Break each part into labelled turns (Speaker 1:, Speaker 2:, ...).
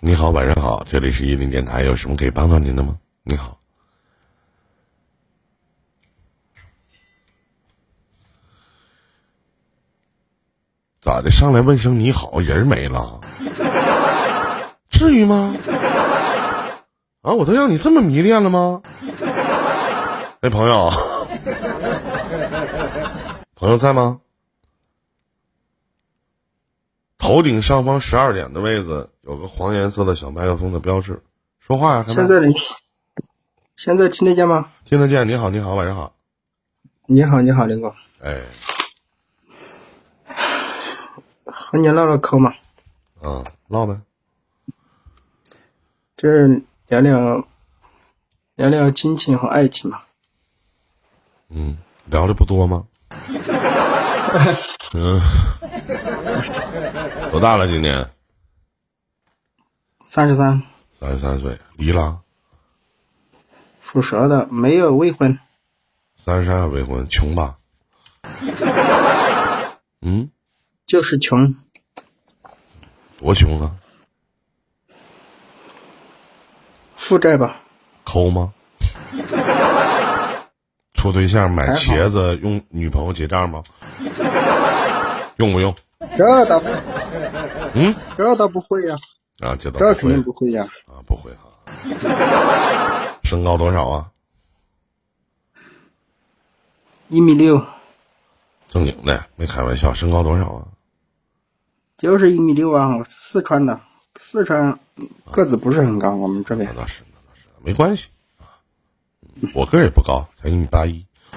Speaker 1: 你好，晚上好，这里是伊林电台，有什么可以帮到您的吗？你好，咋的？上来问声你好，人没了？至于吗？啊，我都让你这么迷恋了吗？哎，朋友，朋友在吗？头顶上方十二点的位置有个黄颜色的小麦克风的标志，说话呀！
Speaker 2: 现在你现在听得见吗？
Speaker 1: 听得见。你好，你好，晚上好。
Speaker 2: 你好，你好，林哥，
Speaker 1: 哎，
Speaker 2: 和你唠唠嗑嘛，
Speaker 1: 嗯，唠呗。
Speaker 2: 就是聊聊聊聊亲情和爱情嘛。
Speaker 1: 嗯，聊的不多吗？嗯，多大了？今年
Speaker 2: 三十三，
Speaker 1: 三十三岁，离了。
Speaker 2: 属蛇的，没有未婚，
Speaker 1: 三十三还未婚，穷吧？嗯，
Speaker 2: 就是穷，
Speaker 1: 多穷啊？
Speaker 2: 负债吧。
Speaker 1: 抠吗？处对象买
Speaker 2: 还好
Speaker 1: 茄子用女朋友结账吗？用不用？
Speaker 2: 这倒不，
Speaker 1: 嗯
Speaker 2: 这倒不会呀、
Speaker 1: 啊，这倒
Speaker 2: 这肯定不会呀、
Speaker 1: 啊，不会哈。身高多少啊？
Speaker 2: 一米六，
Speaker 1: 正经的，没开玩笑。身高多少啊？
Speaker 2: 就是一米六啊，我四川的，四川个子不是很高，我们这边
Speaker 1: 那倒是，那倒是，没关系啊。我个儿也不高，才一米八一。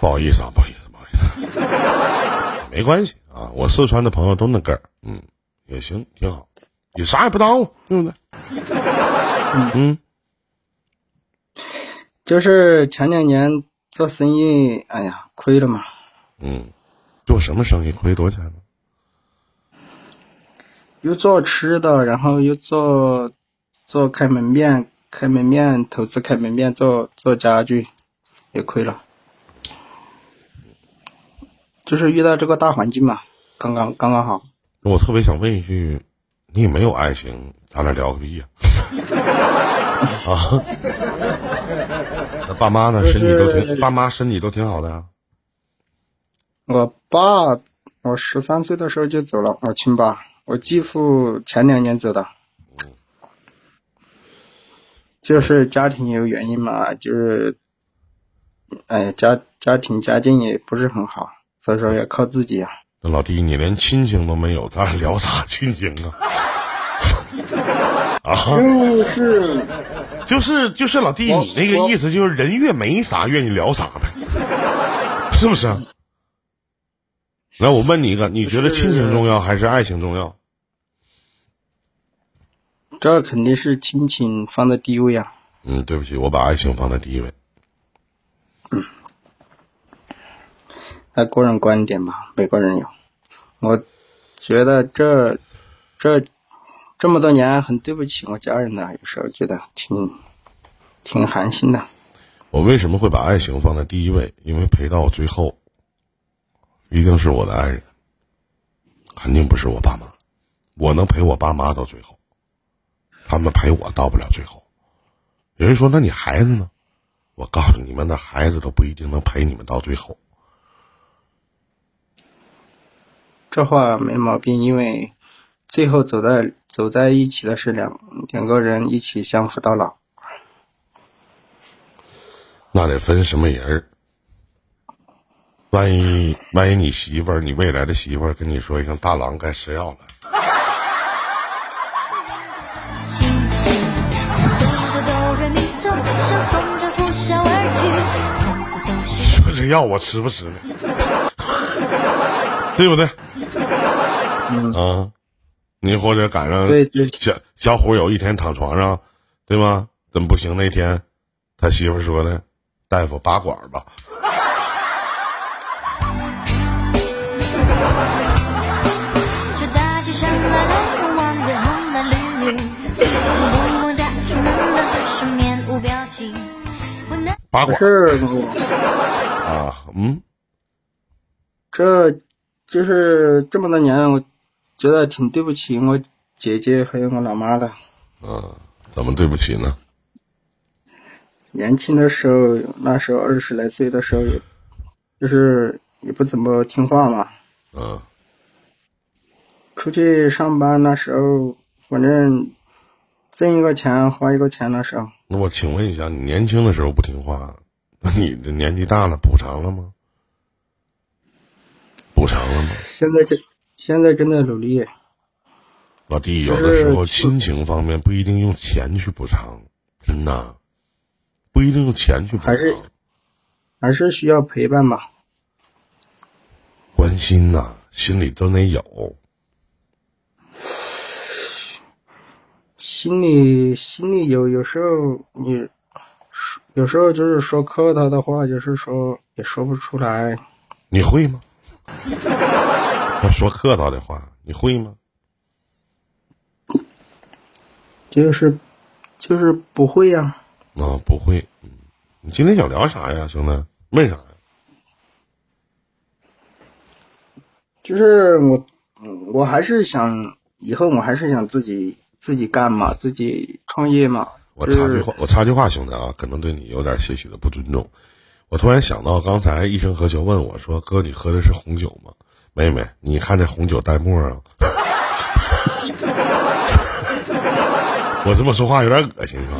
Speaker 1: 不好意思啊，不好意思，不好意思，没关系啊。我四川的朋友都那个儿，嗯，也行，挺好，也啥也不耽误，对不对？嗯，
Speaker 2: 就是前两年做生意，哎呀，亏了嘛，
Speaker 1: 嗯，做什么生意亏多少钱呢？
Speaker 2: 又做吃的，然后又做做开门面，开门面投资开门面做做家具，也亏了。就是遇到这个大环境嘛，刚刚刚刚好。
Speaker 1: 我特别想问一句，你也没有爱情，咱俩聊个屁呀、啊？那爸妈呢？身体都挺，爸妈身体都挺好的啊。
Speaker 2: 我爸，我十三岁的时候就走了，我亲爸。我继父前两年走的，就是家庭有原因嘛，就是，哎，家家庭家境也不是很好，所以说要靠自己啊。
Speaker 1: 那老弟，你连亲情都没有，咱俩聊啥亲情啊？啊，
Speaker 2: 就是
Speaker 1: 就是就是老弟，你那个意思就是人越没啥，愿意聊啥呗，是不是？来，我问你一个，你觉得亲情重要还是爱情重要？
Speaker 2: 这肯定是亲情放在第一位啊。
Speaker 1: 嗯，对不起，我把爱情放在第一位。
Speaker 2: 那个人观点嘛，每个人有。我觉得这这这么多年很对不起我家人的，有时候觉得挺挺寒心的。
Speaker 1: 我为什么会把爱情放在第一位？因为陪到最后，一定是我的爱人，肯定不是我爸妈。我能陪我爸妈到最后，他们陪我到不了最后。有人说：“那你孩子呢？”我告诉你们，那孩子都不一定能陪你们到最后。
Speaker 2: 这话没毛病，因为最后走在走在一起的是两两个人一起相扶到老。
Speaker 1: 那得分什么人儿。万一万一你媳妇儿，你未来的媳妇儿跟你说一声“大郎该吃药了
Speaker 3: 星星，哆哆哆来咪嗦，像风筝呼啸而去，送送送”，是
Speaker 1: 说这药我吃不吃呢？对不对？
Speaker 2: 嗯，
Speaker 1: 啊，你或者赶上
Speaker 2: 对对，
Speaker 1: 小小虎有一天躺床上，对吗？怎么不行那天，他媳妇说的：“大夫拔管吧。
Speaker 3: 这大街上来来往往的红男绿女，默默地出门的都是面无表情。”
Speaker 1: 拔管儿啊，嗯，
Speaker 2: 这就是这么多年，我觉得挺对不起我姐姐还有我老妈的。
Speaker 1: 嗯，怎么对不起呢？
Speaker 2: 年轻的时候，那时候二十来岁的时候，也就是也不怎么听话嘛。
Speaker 1: 嗯
Speaker 2: 出去上班那时候，反正挣一个钱花一个钱那时候，
Speaker 1: 那我请问一下，你年轻的时候不听话，那你的年纪大了补偿了吗？补偿了吗？
Speaker 2: 现在这现在正在努力。
Speaker 1: 老弟，有的时候亲情方面不一定用钱去补偿，真的，不一定用钱去补
Speaker 2: 还是
Speaker 1: 偿，
Speaker 2: 还是需要陪伴吧。
Speaker 1: 关心呐、心里都得有。
Speaker 2: 心里心里有有时候你有时候就是说客套的话，就是说也说不出来。
Speaker 1: 你会吗？要 说客套的话，你会吗？
Speaker 2: 就是就是不会呀、
Speaker 1: 啊，不会。嗯，你今天想聊啥呀，兄弟？问啥呀？
Speaker 2: 就是我嗯我还是想以后我还是想自己自己干嘛，自己创业嘛。
Speaker 1: 我插句话，我插句话，兄弟啊，可能对你有点些许的不尊重。我突然想到，刚才一生何求问我说：“哥，你喝的是红酒吗？”妹妹，你看这红酒带沫啊！我这么说话有点恶心啊！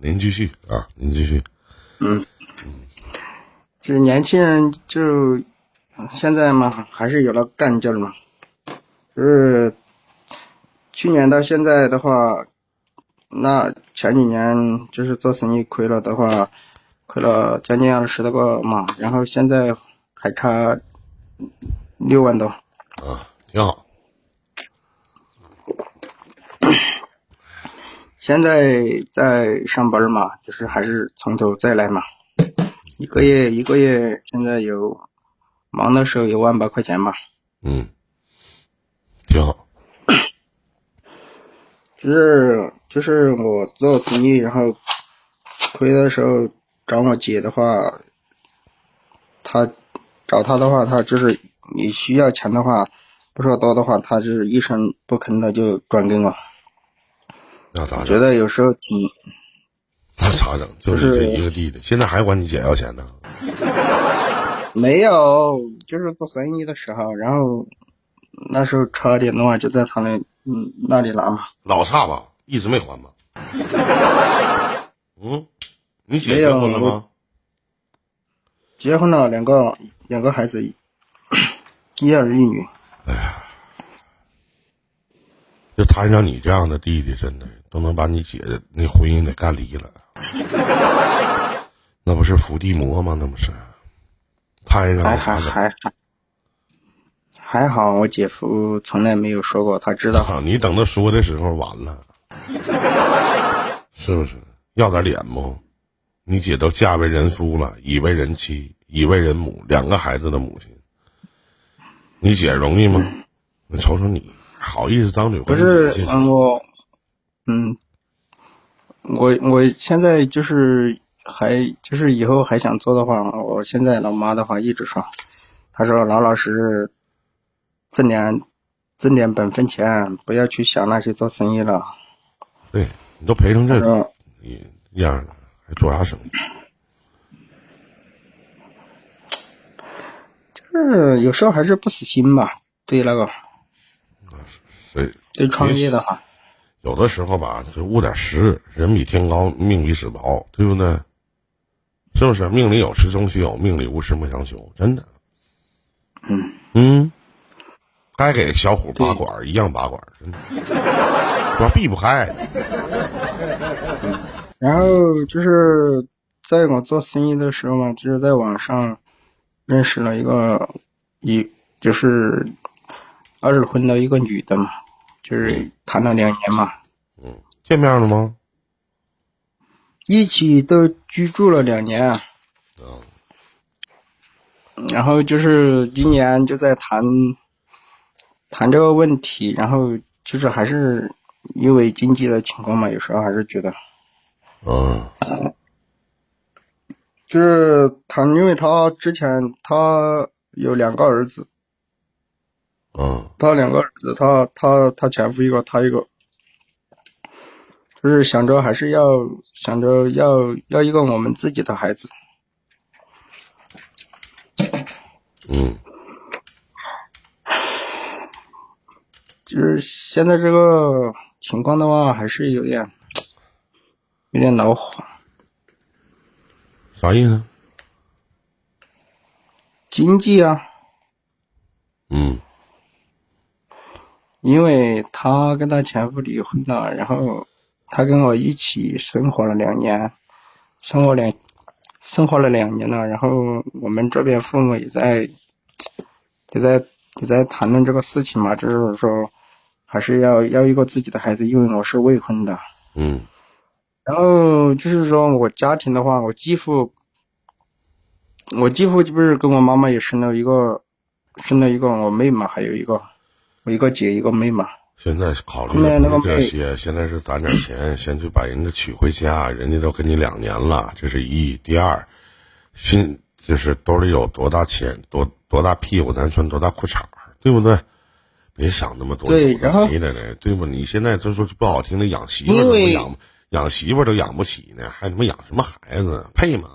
Speaker 1: 您继续啊，您继续。
Speaker 2: 嗯嗯就是年轻人就现在嘛，还是有了干劲儿嘛。就是去年到现在的话，那前几年就是做生意亏了的话，亏了将近二十多个嘛，然后现在还差六万多。
Speaker 1: 啊，挺好。
Speaker 2: 现在在上班嘛，就是还是从头再来嘛。一个月一个月，现在有忙的时候有万把块钱嘛。
Speaker 1: 嗯，挺好。
Speaker 2: 就是就是我做生意，然后亏的时候找我姐的话，她找他的话，他就是你需要钱的话，不说多的话，他就是一声不吭的就转给我。
Speaker 1: 那咋整？
Speaker 2: 觉得有时候挺
Speaker 1: 那咋整？就是这一个弟弟，现在还管你姐要钱呢？
Speaker 2: 没有，就是做生意的时候，然后那时候差点的话就在他那嗯那里拿嘛。
Speaker 1: 老差吧，一直没还吧？嗯，你姐结婚了吗？
Speaker 2: 结婚了，两个两个孩子，一儿一女。
Speaker 1: 哎呀就摊上你这样的弟弟，真的都能把你姐的那婚姻给干离了，那不是伏地魔吗？那不是摊上
Speaker 2: 还？还还还还好，我姐夫从来没有说过，他知道。
Speaker 1: 操！你等他说的时候完了，是不是？要点脸不？你姐都嫁为人夫了，已为人妻，已为人母，两个孩子的母亲，你姐容易吗？你瞅瞅你，好意思当女婚
Speaker 2: 不是嗯，我，嗯，我我现在就是还就是以后还想做的话，我现在老妈的话一直说，她说老老实实挣点挣点本分钱，不要去想那些做生意了。
Speaker 1: 对你都赔成这样了，还做啥生意？
Speaker 2: 是有时候还是不死心吧，对那个
Speaker 1: 对，
Speaker 2: 对创业的话，
Speaker 1: 有的时候吧，就务点实，人比天高，命比纸薄，对不对？是不是？命里有时终须有，命里无时莫强求，真的。
Speaker 2: 嗯
Speaker 1: 嗯，该给小虎拔管一样拔管，真的，我避不开。
Speaker 2: 然后就是在我做生意的时候嘛，就是在网上认识了一个一就是二婚的一个女的嘛，就是谈了两年嘛，
Speaker 1: 见面了吗？
Speaker 2: 一起都居住了两年，啊
Speaker 1: 嗯
Speaker 2: 然后就是今年就在谈谈这个问题，然后就是还是因为经济的情况嘛，有时候还是觉得。
Speaker 1: 嗯
Speaker 2: 就是他，因为他之前他有两个儿子，
Speaker 1: 嗯
Speaker 2: 他两个儿子，他他他前夫一个，他一个，就是想着还是要想着要要一个我们自己的孩子。
Speaker 1: 嗯，
Speaker 2: 就是现在这个情况的话，还是有点有点恼火。
Speaker 1: 啥意思？
Speaker 2: 经济啊，
Speaker 1: 嗯。
Speaker 2: 因为她跟她前夫离婚了，然后她跟我一起生活了两年，生活两生活了两年了，然后我们这边父母也在也在也在谈论这个事情嘛，就是说还是要要一个自己的孩子，因为我是未婚的。
Speaker 1: 嗯。
Speaker 2: 然后就是说我家庭的话，我继父，我几乎就不是跟我妈妈也生了一个，生了一个我妹嘛，还有一个我一个姐一个妹嘛。
Speaker 1: 现在考虑这些，现在是攒点钱，先去把人家娶回家，人家都跟你两年了，这是一。第二，心就是兜里有多大钱，多多大屁股，咱穿多大裤衩儿，对不对？别想那么多
Speaker 2: 对然后
Speaker 1: 没的呢，对不？你现在就说不好听的，养媳妇都养养媳妇都养不起呢，还他妈养什么孩子？配吗？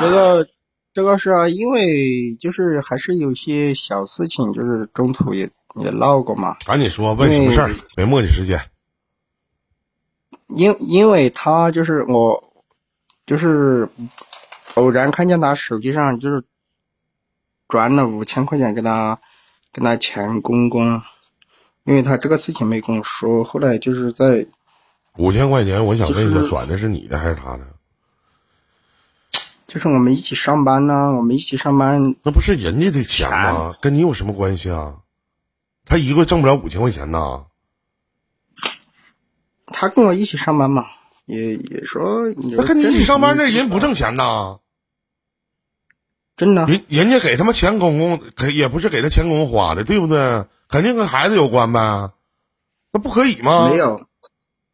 Speaker 2: 这个这个是啊，因为就是还是有些小事情，就是中途也也闹过嘛。
Speaker 1: 赶紧说，问什么事儿？别磨叽时间。
Speaker 2: 因因为他就是我，就是偶然看见他手机上就是转了五千块钱给他给他前公公，因为他这个事情没跟我说，后来就是在
Speaker 1: 五千块钱，我想问一下，转的是你的还是他的？
Speaker 2: 就是我们一起上班呢，我们一起上班，
Speaker 1: 那不是人家的钱吗？跟你有什么关系啊？他一个月挣不了五千块钱呐。
Speaker 2: 他跟我一起上班嘛，也也说
Speaker 1: 那跟你一起上班，那人不挣钱呐。
Speaker 2: 真的
Speaker 1: 人人家给他妈钱公公，给也不是给他钱公公花的，对不对？肯定跟孩子有关呗。那不可以吗？
Speaker 2: 没。有，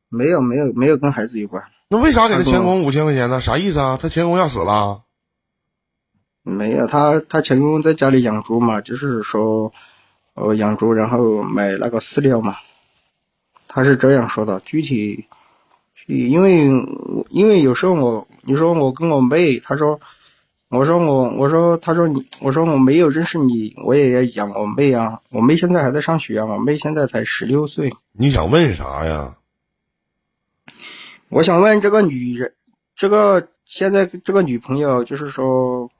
Speaker 2: 没有没有没有跟孩子有关，
Speaker 1: 那为啥给他
Speaker 2: 他跟我
Speaker 1: 钱公五千块钱呢？啥意思啊？他钱公要死了？
Speaker 2: 没有他他前公公在家里养猪嘛，就是说呃养猪，然后买那个饲料嘛，他是这样说的。具体，因为因为有时候我你说我跟我妹，他说我说我我说他说你我说我没有认识你，我也要养我妹啊，我妹现在还在上学啊，我妹现在才十六岁。
Speaker 1: 你想问啥呀？
Speaker 2: 我想问这个女人，这个现在这个女朋友，就是说，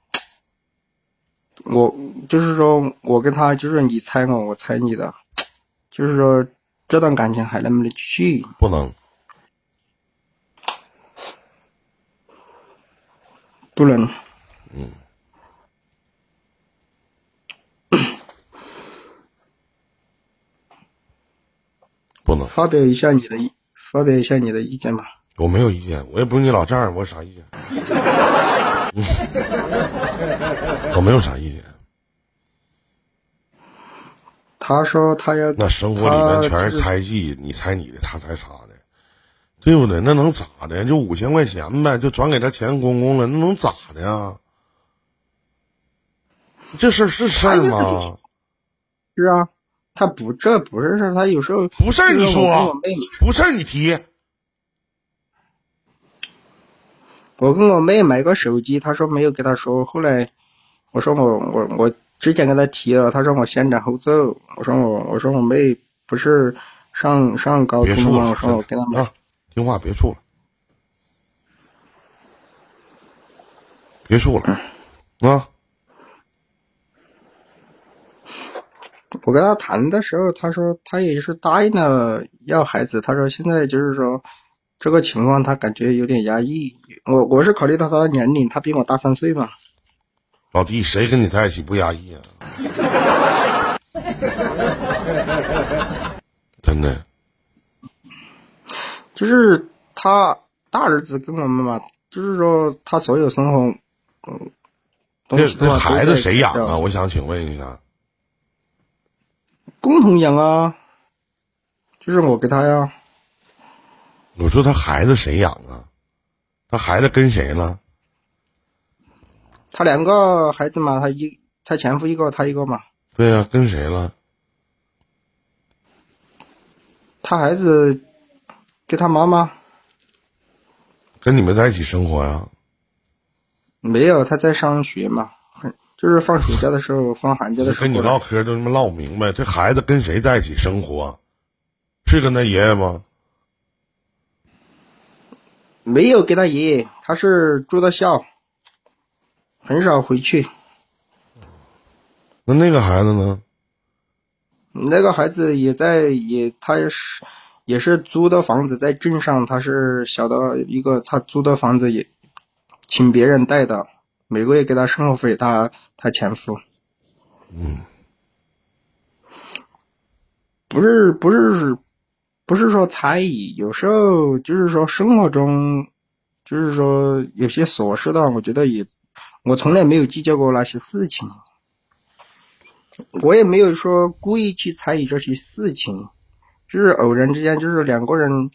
Speaker 2: 我就是说我跟她就是你猜我，我猜你的，就是说这段感情还能不能继续？
Speaker 1: 不能。
Speaker 2: 不能。
Speaker 1: 嗯 不能，
Speaker 2: 发表一下你的意，发表一下你的意见吧。
Speaker 1: 我没有意见，我也不是你老丈人，我有啥意见？我没有啥意见。
Speaker 2: 他说他要
Speaker 1: 那生活里面全是猜忌，你猜你的，他猜啥的，对不对？那能咋的？就五千块钱呗，就转给他钱公公了，那能咋的呀？这事儿是事儿吗？
Speaker 2: 是啊，他不这不是事儿，他有时候
Speaker 1: 不是儿你说，不是儿你提，
Speaker 2: 我跟我妹买个手机，她说没有给她说，后来我说我我我之前跟她提了，她说我先斩后奏，我说我我说我妹不是上上高中吗？我说我跟她买，
Speaker 1: 啊，听话别处了，别处了，啊，
Speaker 2: 我跟她谈的时候，她说她也是答应了要孩子，她说现在就是说这个情况他感觉有点压抑，我我是考虑到他的年龄，他比我大三岁嘛，
Speaker 1: 老弟，谁跟你在一起不压抑啊？真的，
Speaker 2: 就是他大儿子跟我们嘛，就是说他所有生活，嗯，东
Speaker 1: 这
Speaker 2: 西的话
Speaker 1: 这孩子谁养啊？我想请问一下，
Speaker 2: 共同养啊，就是我给他呀，
Speaker 1: 我说他孩子谁养啊？他孩子跟谁了？
Speaker 2: 他两个孩子嘛，他一他前夫一个，他一个嘛，
Speaker 1: 对呀、跟谁了？
Speaker 2: 他孩子跟他妈妈
Speaker 1: 跟你们在一起生活呀？
Speaker 2: 没有，他在上学嘛，很就是放暑假的时候，放寒假的时候
Speaker 1: 跟你唠嗑都他妈唠不明白，这孩子跟谁在一起生活？是跟他爷爷吗？
Speaker 2: 没有给他爷爷，他是住的校，很少回去。
Speaker 1: 那那个孩子呢？
Speaker 2: 那个孩子也在，也他也是也是租的房子在镇上，他是小的一个，他租的房子也请别人带的，每个月给他生活费，他他前夫。
Speaker 1: 嗯，
Speaker 2: 不是不是不是说猜疑，有时候就是说生活中，就是说有些琐事的话，我觉得也，我从来没有计较过那些事情，我也没有说故意去猜疑这些事情，就是偶然之间，就是两个人，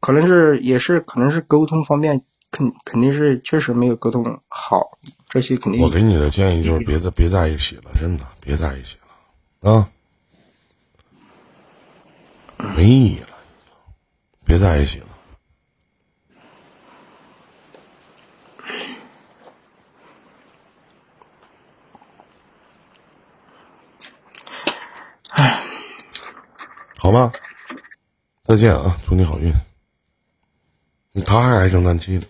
Speaker 2: 可能是也是可能是沟通方面肯肯定是确实没有沟通好，这些肯定
Speaker 1: 我给你的建议就是别在别在一起了，真的别在一起了啊，没意义了，已经，别在一起了。好吧，再见啊！祝你好运。他还唉声叹气呢。